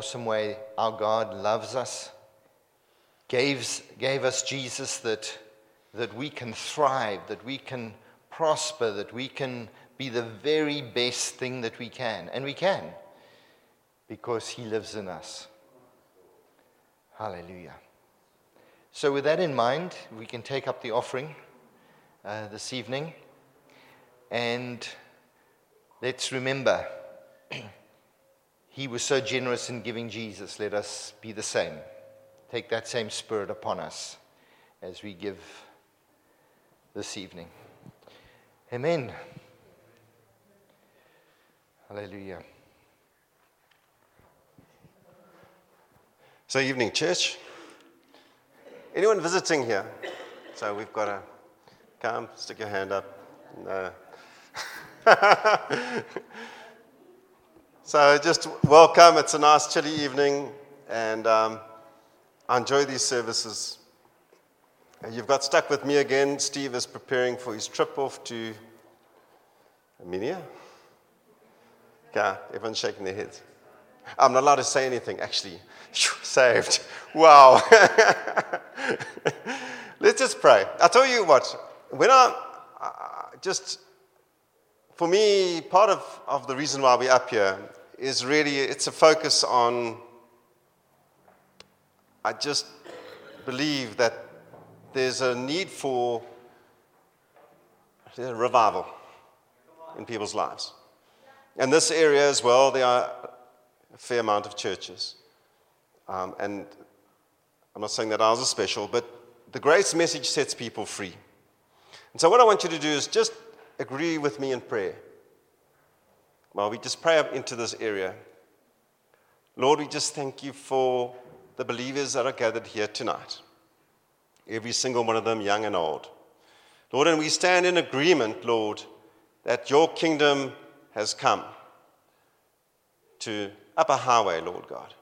awesome way our God loves us, gave, gave us Jesus that, that we can thrive, that we can prosper, that we can be the very best thing that we can. And we can because He lives in us. Hallelujah. So, with that in mind, we can take up the offering uh, this evening. And let's remember, He was so generous in giving Jesus. Let us be the same. Take that same spirit upon us as we give this evening. Amen. Hallelujah. So, evening, church. Anyone visiting here? So, we've got to come, stick your hand up. No. so, just welcome. It's a nice, chilly evening, and um, I enjoy these services. You've got stuck with me again. Steve is preparing for his trip off to Armenia. Yeah, everyone's shaking their heads. I'm not allowed to say anything, actually. Saved. Wow. Let's just pray. I'll tell you what, when I uh, just, for me, part of, of the reason why we're up here is really, it's a focus on, I just believe that there's a need for revival in people's lives. And this area as well, there are a fair amount of churches. Um, and I'm not saying that ours is special, but the grace message sets people free. And so, what I want you to do is just agree with me in prayer. Well, we just pray up into this area. Lord, we just thank you for the believers that are gathered here tonight. Every single one of them, young and old. Lord, and we stand in agreement, Lord, that your kingdom has come to Upper Highway, Lord God,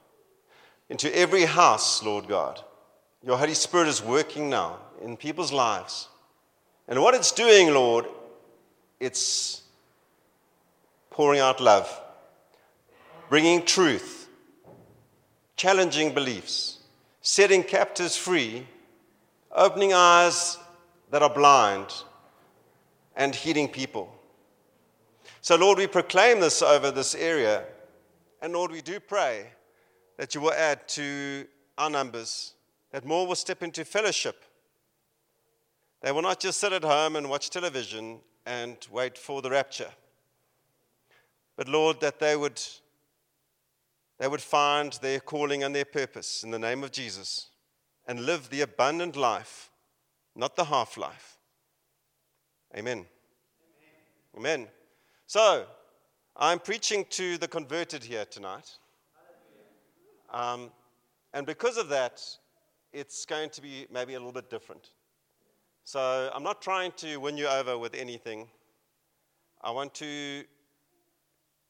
into every house, Lord God. Your Holy Spirit is working now in people's lives. And what it's doing, Lord, it's pouring out love, bringing truth, challenging beliefs, setting captives free, opening eyes that are blind, and healing people. So, Lord, we proclaim this over this area. And Lord, we do pray that you will add to our numbers, that more will step into fellowship. They will not just sit at home and watch television and wait for the rapture. But Lord, that they would, they would find their calling and their purpose in the name of Jesus and live the abundant life, not the half life. Amen. Amen. Amen. So, I'm preaching to the converted here tonight. Um, and because of that, it's going to be maybe a little bit different. So, I'm not trying to win you over with anything. I want to,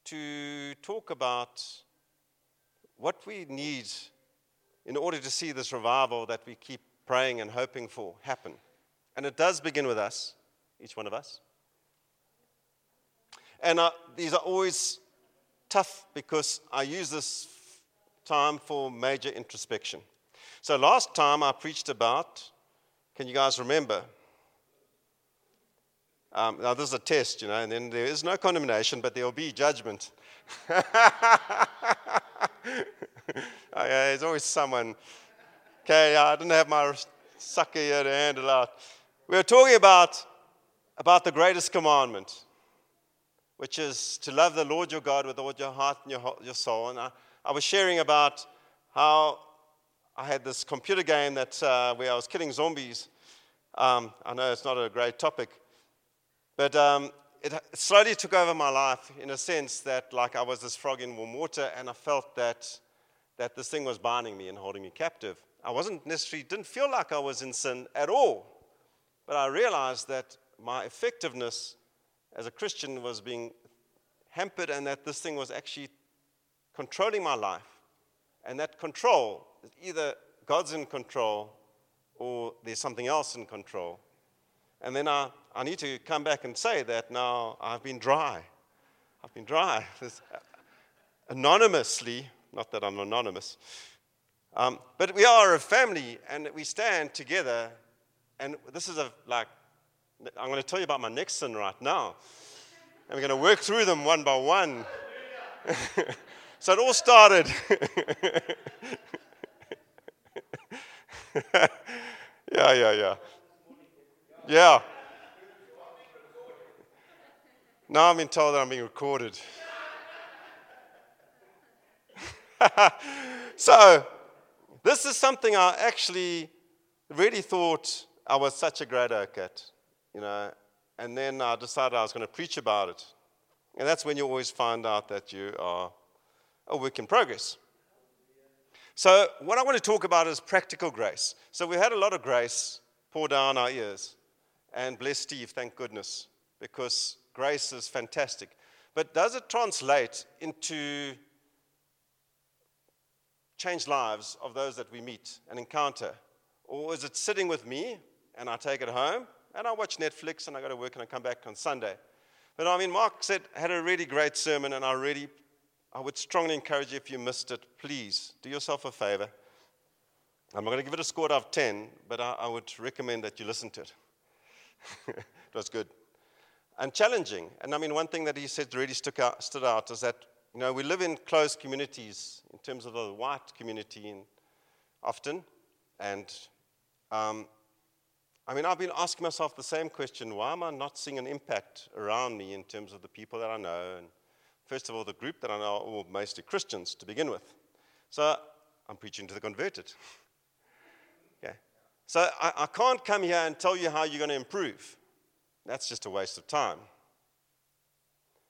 to talk about what we need in order to see this revival that we keep praying and hoping for happen. And it does begin with us, each one of us. And uh, these are always tough because I use this time for major introspection. So last time I preached about, can you guys remember? Um, now, this is a test, you know, and then there is no condemnation, but there will be judgment. okay, there's always someone. Okay, I didn't have my sucker here to handle out. We were talking about, about the greatest commandment which is to love the Lord your God with all your heart and your, your soul. And I, I was sharing about how I had this computer game that, uh, where I was killing zombies. Um, I know it's not a great topic, but um, it, slowly took over my life in a sense that, like, I was this frog in warm water, and I felt that, that this thing was binding me and holding me captive. I wasn't necessarily, didn't feel like I was in sin at all, but I realized that my effectiveness as a Christian was being hampered and that this thing was actually controlling my life. And that control is either God's in control or there's something else in control. And then I, I need to come back and say that now I've been dry. I've been dry. Anonymously, not that I'm anonymous. Um, but we are a family and we stand together. And this is a, like, I'm going to tell you about my next sin right now. And we're going to work through them one by one. so it all started. yeah, yeah, yeah. Yeah. Now I'm being told that I'm being recorded. so, this is something I actually really thought I was such a great oak at, you know, and then I decided I was going to preach about it. And that's when you always find out that you are a work in progress. So, what I want to talk about is practical grace. So, we had a lot of grace pour down our ears. And bless Steve, thank goodness, because grace is fantastic. But does it translate into changed lives of those that we meet and encounter? Or is it sitting with me and I take it home and I watch Netflix and I go to work and I come back on Sunday? But I mean, Mark said, had a really great sermon, and I really, I would strongly encourage you if you missed it, please do yourself a favor. I'm not going to give it a score out of 10, but I, I would recommend that you listen to it. it was good and challenging. And I mean, one thing that he said really out, stood out is that you know, we live in close communities in terms of the white community in, often. And um, I mean, I've been asking myself the same question why am I not seeing an impact around me in terms of the people that I know? And first of all, the group that I know are mostly Christians to begin with. So I'm preaching to the converted. okay. So I, I can't come here and tell you how you're going to improve. That's just a waste of time.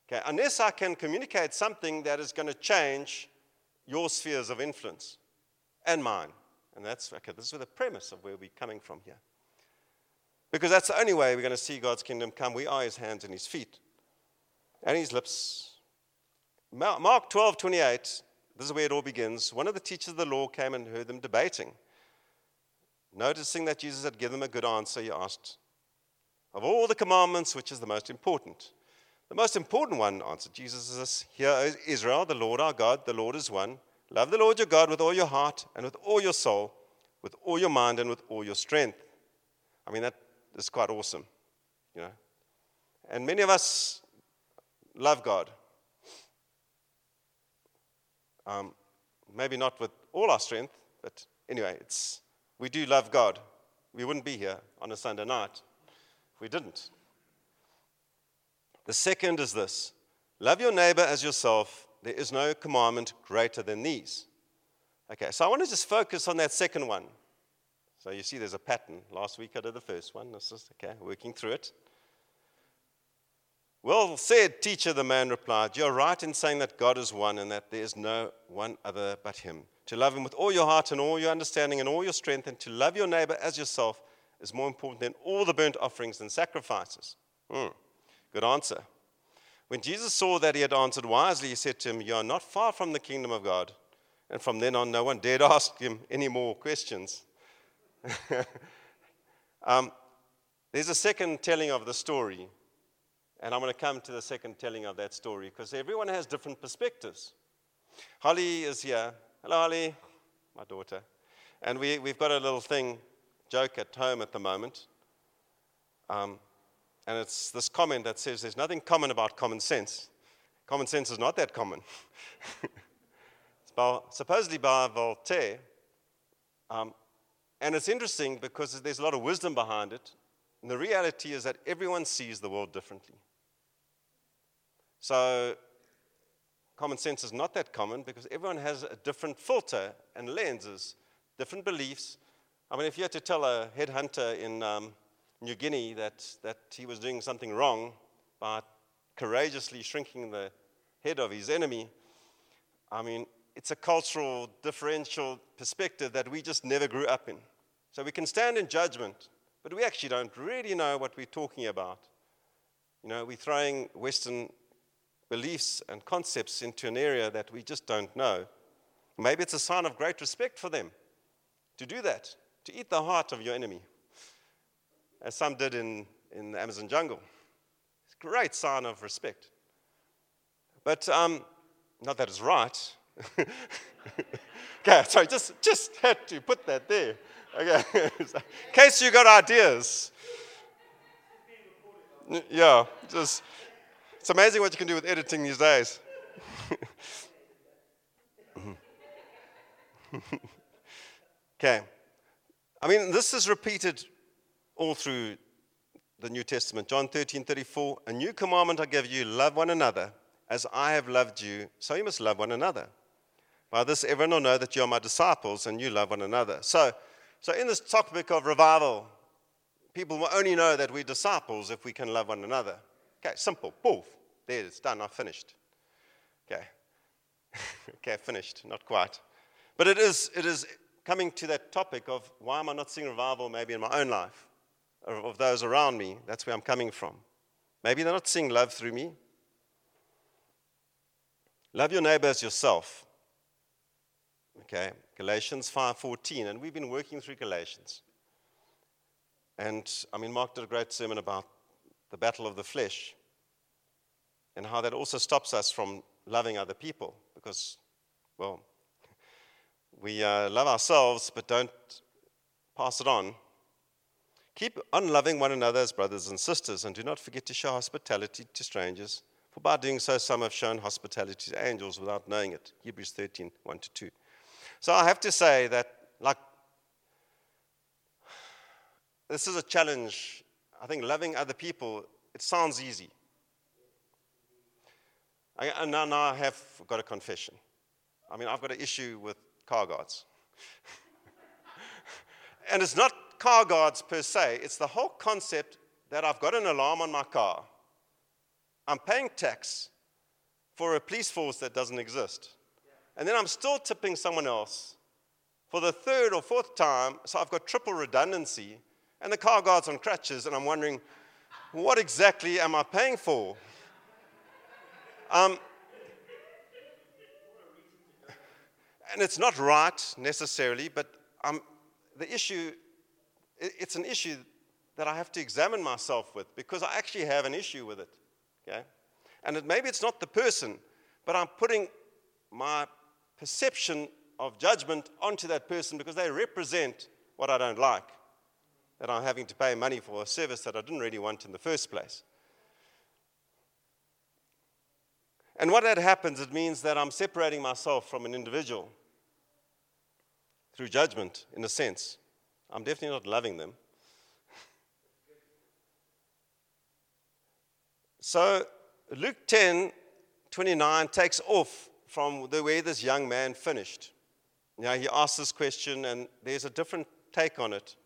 Okay, unless I can communicate something that is going to change your spheres of influence and mine. And that's, okay, this is the premise of where we're coming from here. Because that's the only way we're going to see God's kingdom come. We are his hands and his feet and his lips. Mark 12, 28, this is where it all begins. One of the teachers of the law came and heard them debating. Noticing that Jesus had given them a good answer, he asked, Of all the commandments, which is the most important? The most important one, answered Jesus, is this Hear, Israel, the Lord our God, the Lord is one. Love the Lord your God with all your heart and with all your soul, with all your mind and with all your strength. I mean, that is quite awesome, you know. And many of us love God. Um, maybe not with all our strength, but anyway, it's, we do love God. We wouldn't be here on a Sunday night if we didn't. The second is this love your neighbor as yourself. There is no commandment greater than these. Okay, so I want to just focus on that second one. So you see there's a pattern. Last week I did the first one. This is, okay, working through it. Well said, teacher, the man replied. You're right in saying that God is one and that there is no one other but Him. To love Him with all your heart and all your understanding and all your strength, and to love your neighbor as yourself is more important than all the burnt offerings and sacrifices. Hmm. Good answer. When Jesus saw that he had answered wisely, he said to him, You are not far from the kingdom of God. And from then on, no one dared ask him any more questions. um, there's a second telling of the story. And I'm going to come to the second telling of that story because everyone has different perspectives. Holly is here. Hello, Holly, my daughter. And we, we've got a little thing, joke at home at the moment. Um, and it's this comment that says there's nothing common about common sense. Common sense is not that common. it's by, supposedly by Voltaire. Um, and it's interesting because there's a lot of wisdom behind it. And the reality is that everyone sees the world differently. So, common sense is not that common because everyone has a different filter and lenses, different beliefs. I mean, if you had to tell a headhunter in um, New Guinea that, that he was doing something wrong by courageously shrinking the head of his enemy. I mean, it's a cultural differential perspective that we just never grew up in. So we can stand in judgment, but we actually don't really know what we're talking about. You know, we're throwing Western beliefs and concepts into an area that we just don't know. Maybe it's a sign of great respect for them to do that, to eat the heart of your enemy as some did in, in the Amazon jungle. It's a great sign of respect. But um, not that it's right, okay, sorry, just, just had to put that there. Okay, in case you got ideas. Yeah, just, it's amazing what you can do with editing these days. okay. I mean, this is repeated all through the New Testament. John 13, 34. A new commandment I give you love one another. As I have loved you, so you must love one another. By this, everyone will know that you are my disciples and you love one another. So, so in this topic of revival, people will only know that we're disciples if we can love one another. Okay, simple. Boom. There, it's done. I've finished. Okay. okay, finished. Not quite. But it is, it is coming to that topic of why am I not seeing revival maybe in my own life, or of those around me? That's where I'm coming from. Maybe they're not seeing love through me. Love your neighbor as yourself. Okay, Galatians 5:14, and we've been working through Galatians. And I mean, Mark did a great sermon about the battle of the flesh and how that also stops us from loving other people because, well, we uh, love ourselves but don't pass it on. Keep on loving one another as brothers and sisters, and do not forget to show hospitality to strangers, for by doing so, some have shown hospitality to angels without knowing it. Hebrews 13 1 to 2. So I have to say that, like, this is a challenge. I think loving other people, it sounds easy. I, now, now I have got a confession. I mean, I've got an issue with car guards. and it's not car guards per se, it's the whole concept that I've got an alarm on my car. I'm paying tax for a police force that doesn't exist. And then I'm still tipping someone else for the third or fourth time, so I've got triple redundancy, and the car guard's on crutches, and I'm wondering, what exactly am I paying for? Um, and it's not right necessarily, but um, the issue, it's an issue that I have to examine myself with because I actually have an issue with it. Okay? And it, maybe it's not the person, but I'm putting my perception of judgment onto that person because they represent what I don't like. That I'm having to pay money for a service that I didn't really want in the first place. And what that happens, it means that I'm separating myself from an individual through judgment, in a sense. I'm definitely not loving them. So Luke 10 29 takes off from the way this young man finished. Now he asks this question, and there's a different take on it.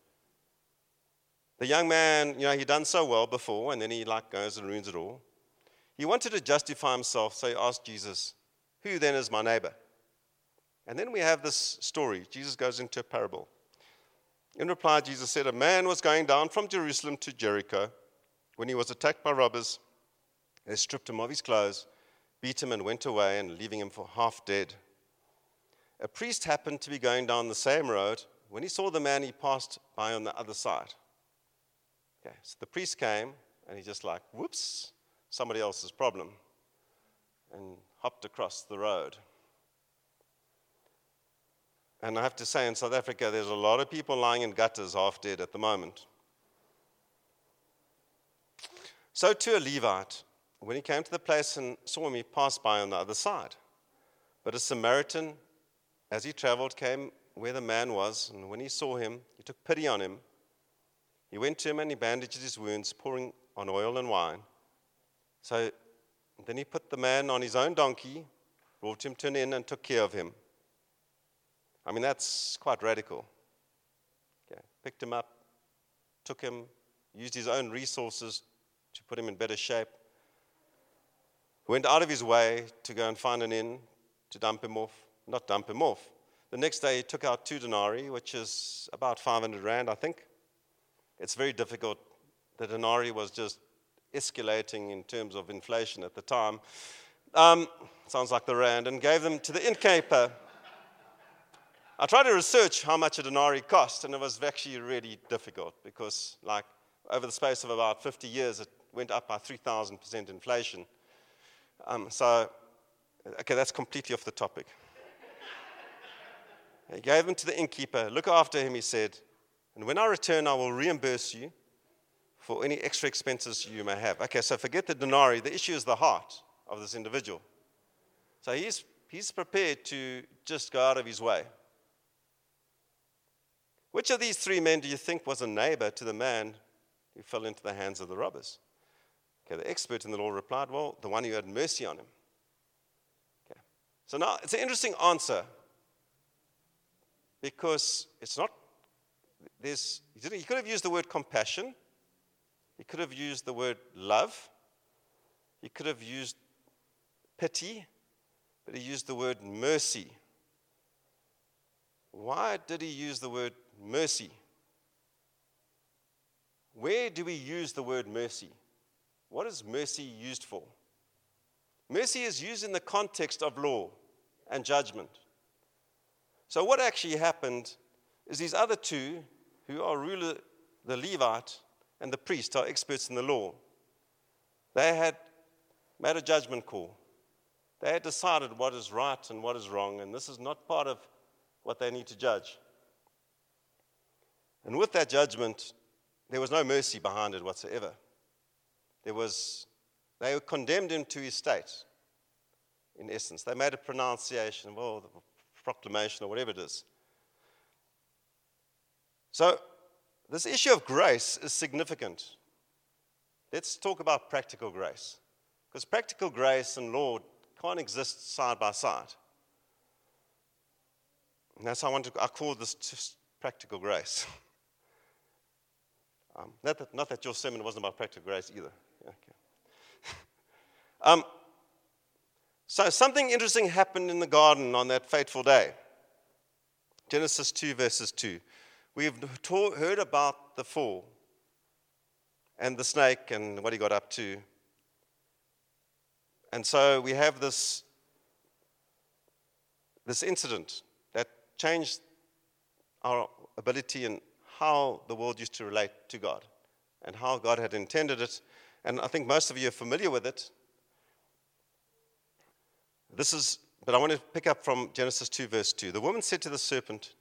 The young man, you know, he'd done so well before, and then he like goes and ruins it all. He wanted to justify himself, so he asked Jesus, Who then is my neighbor? And then we have this story. Jesus goes into a parable. In reply, Jesus said, A man was going down from Jerusalem to Jericho when he was attacked by robbers. They stripped him of his clothes, beat him, and went away, and leaving him for half dead. A priest happened to be going down the same road. When he saw the man, he passed by on the other side. Okay, so the priest came, and he just like, whoops, somebody else's problem, and hopped across the road. And I have to say, in South Africa, there's a lot of people lying in gutters half dead at the moment. So, to a Levite, when he came to the place and saw me pass by on the other side. But a Samaritan, as he traveled, came where the man was, and when he saw him, he took pity on him. He went to him and he bandaged his wounds, pouring on oil and wine. So then he put the man on his own donkey, brought him to an inn, and took care of him. I mean, that's quite radical. Okay. Picked him up, took him, used his own resources to put him in better shape. Went out of his way to go and find an inn to dump him off. Not dump him off. The next day, he took out two denarii, which is about 500 rand, I think. It's very difficult. The denarii was just escalating in terms of inflation at the time. Um, sounds like the rand, and gave them to the innkeeper I tried to research how much a denarii cost, and it was actually really difficult because, like, over the space of about 50 years, it went up by 3,000% inflation. Um, so, okay, that's completely off the topic. He gave them to the innkeeper. Look after him, he said. And when I return, I will reimburse you for any extra expenses you may have. Okay, so forget the denarii. The issue is the heart of this individual. So he's, he's prepared to just go out of his way. Which of these three men do you think was a neighbor to the man who fell into the hands of the robbers? Okay, the expert in the law replied, Well, the one who had mercy on him. Okay. So now it's an interesting answer because it's not, there's, he could have used the word compassion, he could have used the word love, he could have used pity, but he used the word mercy. Why did he use the word mercy? Where do we use the word mercy? What is mercy used for? Mercy is used in the context of law and judgment. So, what actually happened is these other two, who are ruler, the Levite and the priest, are experts in the law. They had made a judgment call. They had decided what is right and what is wrong, and this is not part of what they need to judge. And with that judgment, there was no mercy behind it whatsoever. There was, they condemned him to his state, in essence. They made a pronunciation, well, oh, the proclamation or whatever it is. So, this issue of grace is significant. Let's talk about practical grace. Because practical grace and law can't exist side by side. And that's how I want to, I call this just practical grace. Um, not, that, not that your sermon wasn't about practical grace either. Okay. um, so something interesting happened in the garden on that fateful day. Genesis 2, verses 2. We've heard about the fall and the snake and what he got up to. And so we have this, this incident that changed our ability and how the world used to relate to God and how God had intended it. And I think most of you are familiar with it. This is, but I want to pick up from Genesis 2, verse 2. The woman said to the serpent,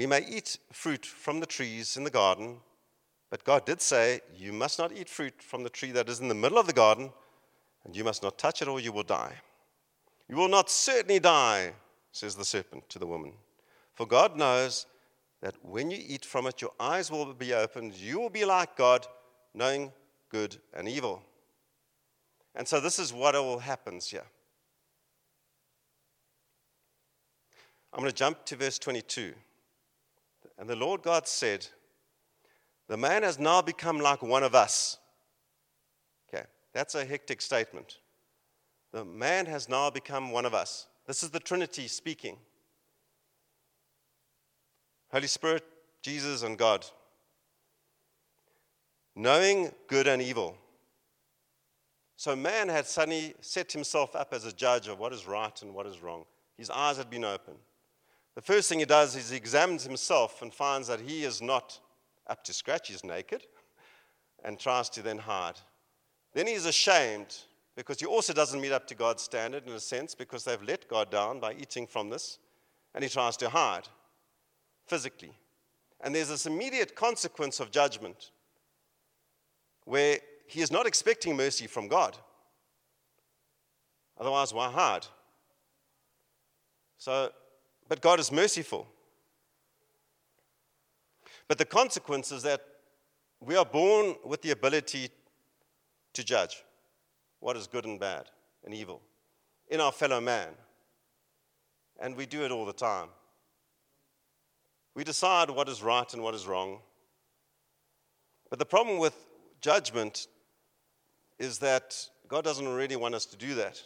We may eat fruit from the trees in the garden, but God did say, You must not eat fruit from the tree that is in the middle of the garden, and you must not touch it or you will die. You will not certainly die, says the serpent to the woman. For God knows that when you eat from it, your eyes will be opened. You will be like God, knowing good and evil. And so this is what all happens here. I'm going to jump to verse 22. And the Lord God said, The man has now become like one of us. Okay, that's a hectic statement. The man has now become one of us. This is the Trinity speaking. Holy Spirit, Jesus, and God. Knowing good and evil. So man had suddenly set himself up as a judge of what is right and what is wrong. His eyes had been opened. The first thing he does is he examines himself and finds that he is not up to scratch, he's naked, and tries to then hide. Then he's ashamed because he also doesn't meet up to God's standard in a sense because they've let God down by eating from this, and he tries to hide physically. And there's this immediate consequence of judgment where he is not expecting mercy from God. Otherwise, why hide? So, but God is merciful. But the consequence is that we are born with the ability to judge what is good and bad and evil in our fellow man. And we do it all the time. We decide what is right and what is wrong. But the problem with judgment is that God doesn't really want us to do that.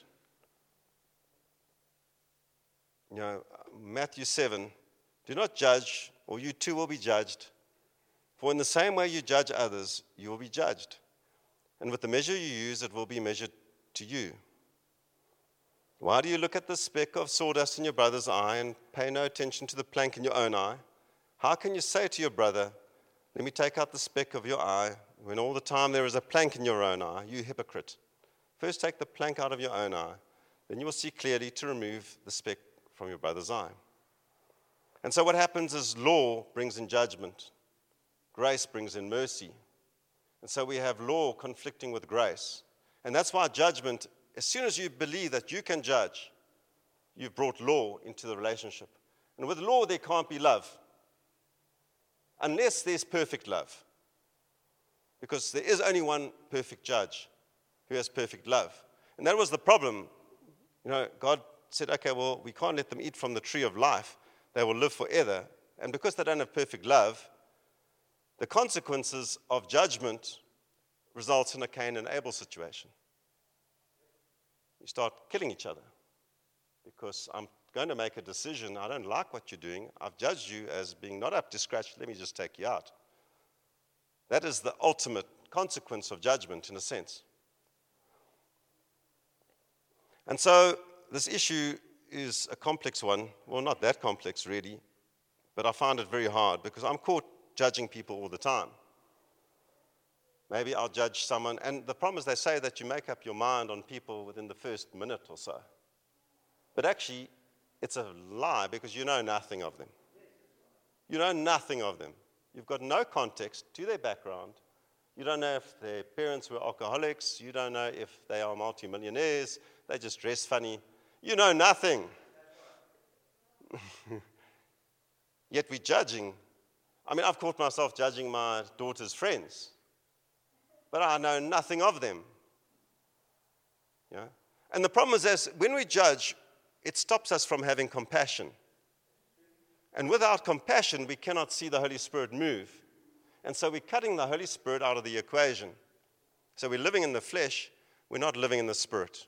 You know, Matthew 7 do not judge, or you too will be judged. For in the same way you judge others, you will be judged. And with the measure you use, it will be measured to you. Why do you look at the speck of sawdust in your brother's eye and pay no attention to the plank in your own eye? How can you say to your brother, Let me take out the speck of your eye, when all the time there is a plank in your own eye, you hypocrite? First take the plank out of your own eye, then you will see clearly to remove the speck from your brother's eye. And so what happens is law brings in judgment, grace brings in mercy. And so we have law conflicting with grace. And that's why judgment, as soon as you believe that you can judge, you've brought law into the relationship. And with law, there can't be love unless there's perfect love. Because there is only one perfect judge who has perfect love. And that was the problem. You know, God said, okay, well, we can't let them eat from the tree of life. They will live forever. And because they don't have perfect love, the consequences of judgment results in a Cain and Abel situation. You start killing each other because I'm going to make a decision. I don't like what you're doing. I've judged you as being not up to scratch. Let me just take you out. That is the ultimate consequence of judgment, in a sense. And so this issue is a complex one. Well, not that complex, really, but I find it very hard because I'm caught judging people all the time. Maybe I'll judge someone, and the problem is they say that you make up your mind on people within the first minute or so. But actually, it's a lie because you know nothing of them. You know nothing of them. You've got no context to their background. You don't know if their parents were alcoholics. You don't know if they are multimillionaires. They just dress funny. You know nothing. Yet we're judging. I mean, I've caught myself judging my daughter's friends, but I know nothing of them. Yeah? And the problem is this when we judge, it stops us from having compassion. And without compassion, we cannot see the Holy Spirit move. And so we're cutting the Holy Spirit out of the equation. So we're living in the flesh, we're not living in the Spirit,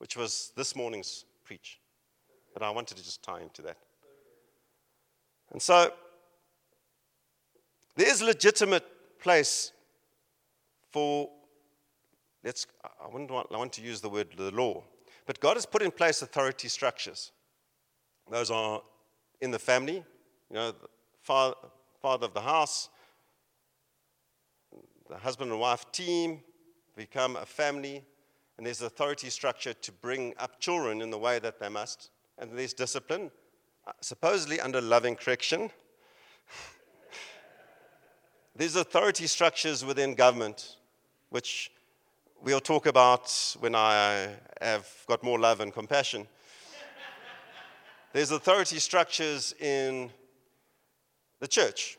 which was this morning's preach. But I wanted to just tie into that. And so there is a legitimate place for, let's, I, wouldn't want, I want to use the word the law, but God has put in place authority structures. Those are in the family, you know, the father, father of the house, the husband and wife team become a family, and there's authority structure to bring up children in the way that they must, and there's discipline, uh, supposedly under loving correction. there's authority structures within government, which we'll talk about when I have got more love and compassion. There's authority structures in the church.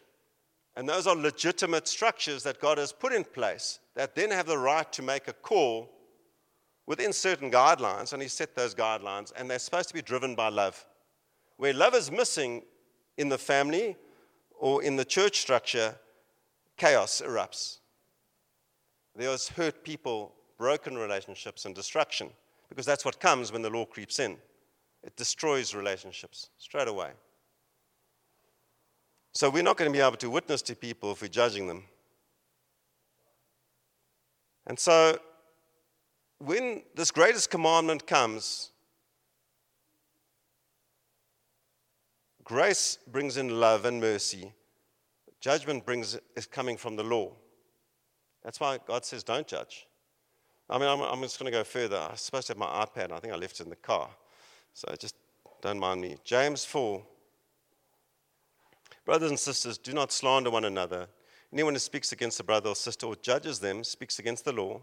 And those are legitimate structures that God has put in place that then have the right to make a call within certain guidelines. And He set those guidelines, and they're supposed to be driven by love. Where love is missing in the family or in the church structure, chaos erupts. There's hurt people, broken relationships, and destruction because that's what comes when the law creeps in. It destroys relationships straight away. So we're not going to be able to witness to people if we're judging them. And so when this greatest commandment comes, grace brings in love and mercy. Judgment brings is coming from the law. That's why God says, don't judge. I mean, I'm, I'm just going to go further. I was supposed to have my iPad. I think I left it in the car. So just don't mind me. James 4. Brothers and sisters, do not slander one another. Anyone who speaks against a brother or sister or judges them speaks against the law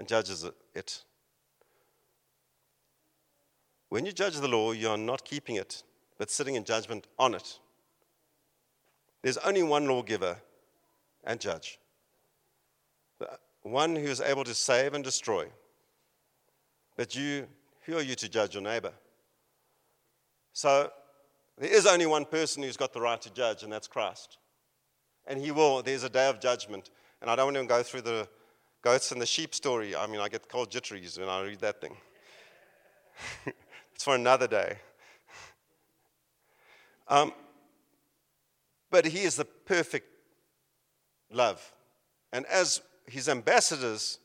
and judges it. When you judge the law, you are not keeping it, but sitting in judgment on it. There's only one lawgiver and judge, the one who is able to save and destroy. But you, who are you to judge your neighbor? So there is only one person who's got the right to judge, and that's Christ. And he will, there's a day of judgment. And I don't want to go through the goats and the sheep story. I mean, I get cold jitteries when I read that thing. it's for another day. Um, but he is the perfect love. And as his ambassadors,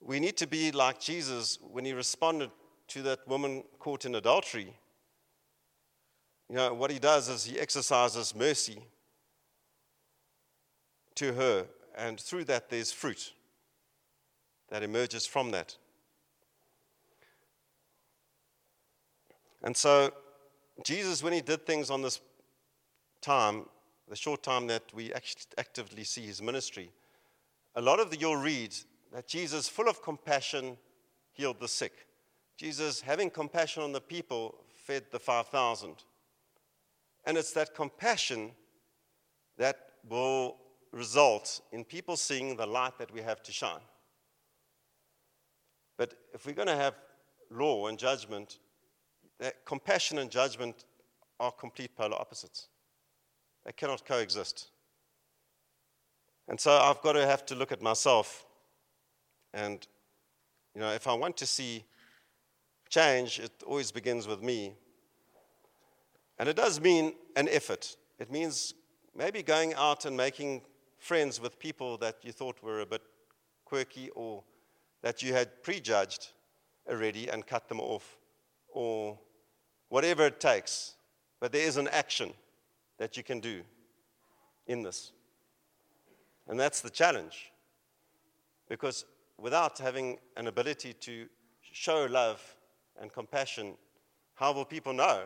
we need to be like Jesus when he responded to that woman caught in adultery. You know, what he does is he exercises mercy to her, and through that, there's fruit that emerges from that. And so, Jesus, when he did things on this time, the short time that we act- actively see his ministry, a lot of the, you'll read that Jesus, full of compassion, healed the sick. Jesus, having compassion on the people, fed the 5,000. And it's that compassion that will result in people seeing the light that we have to shine. But if we're going to have law and judgment, uh, compassion and judgment are complete polar opposites. They cannot coexist. And so I've got to have to look at myself. And, you know, if I want to see change, it always begins with me. And it does mean an effort. It means maybe going out and making friends with people that you thought were a bit quirky or that you had prejudged already and cut them off, or whatever it takes. But there is an action that you can do in this. And that's the challenge. Because without having an ability to show love and compassion, how will people know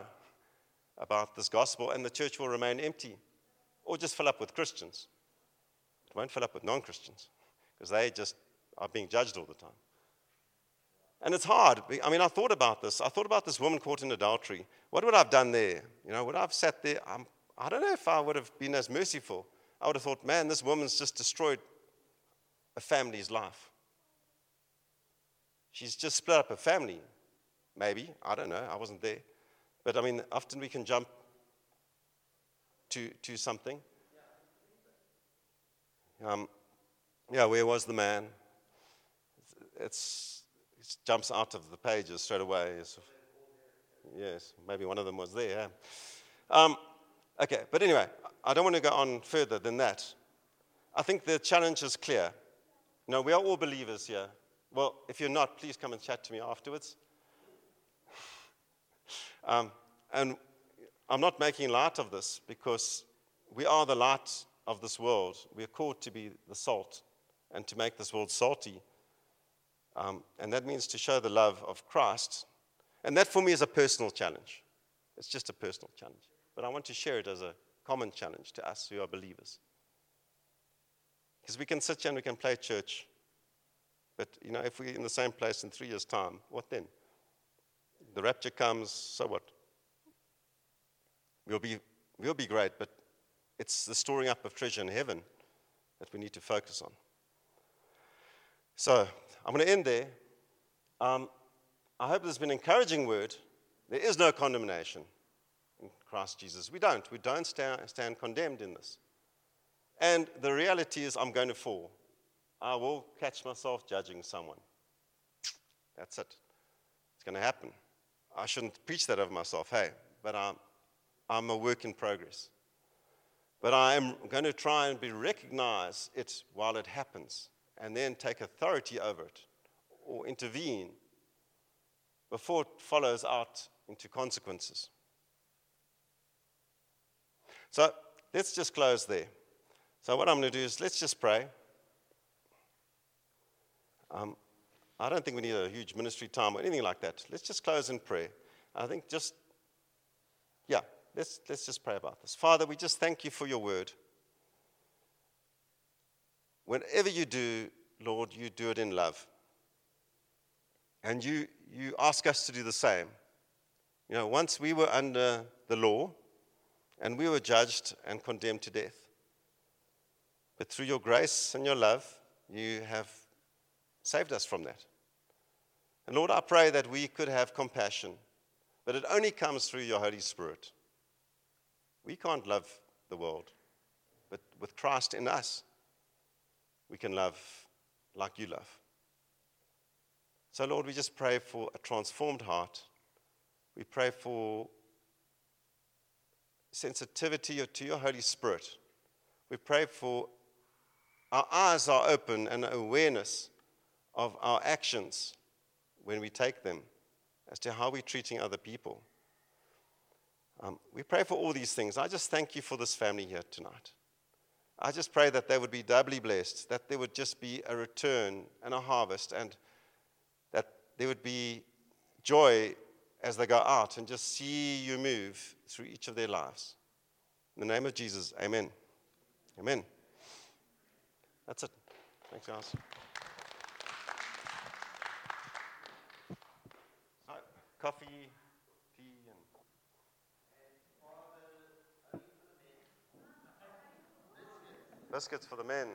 about this gospel? And the church will remain empty or just fill up with Christians. It won't fill up with non Christians because they just are being judged all the time. And it's hard. I mean, I thought about this. I thought about this woman caught in adultery. What would I have done there? You know, would I have sat there? I'm, I don't know if I would have been as merciful. I would have thought, man, this woman's just destroyed a family's life. She's just split up a family. Maybe. I don't know. I wasn't there. But I mean, often we can jump to, to something. Um, yeah, where was the man? It's, it jumps out of the pages straight away. It's, yes, maybe one of them was there. Um, okay, but anyway, I don't want to go on further than that. I think the challenge is clear. Know, we are all believers here. Well, if you're not, please come and chat to me afterwards. um, and I'm not making light of this because we are the light of this world. We are called to be the salt and to make this world salty. Um, and that means to show the love of Christ. And that for me is a personal challenge. It's just a personal challenge. But I want to share it as a common challenge to us who are believers. Because we can sit here and we can play church. But, you know, if we're in the same place in three years' time, what then? The rapture comes, so what? We'll be, we'll be great, but it's the storing up of treasure in heaven that we need to focus on. So I'm going to end there. Um, I hope has been an encouraging word. There is no condemnation in Christ Jesus. We don't. We don't stand, stand condemned in this. And the reality is, I'm going to fall. I will catch myself judging someone. That's it. It's going to happen. I shouldn't preach that of myself, hey, but I'm, I'm a work in progress. But I am going to try and be recognize it while it happens and then take authority over it or intervene before it follows out into consequences. So let's just close there. So, what I'm going to do is let's just pray. Um, I don't think we need a huge ministry time or anything like that. Let's just close in prayer. I think just, yeah, let's, let's just pray about this. Father, we just thank you for your word. Whenever you do, Lord, you do it in love. And you, you ask us to do the same. You know, once we were under the law and we were judged and condemned to death. But through your grace and your love, you have saved us from that. And Lord, I pray that we could have compassion, but it only comes through your Holy Spirit. We can't love the world, but with Christ in us, we can love like you love. So, Lord, we just pray for a transformed heart. We pray for sensitivity to your Holy Spirit. We pray for our eyes are open and awareness of our actions when we take them as to how we're treating other people. Um, we pray for all these things. I just thank you for this family here tonight. I just pray that they would be doubly blessed, that there would just be a return and a harvest, and that there would be joy as they go out and just see you move through each of their lives. In the name of Jesus, amen. Amen. That's it. Thanks, guys. Coffee, tea, and. Biscuits for the men.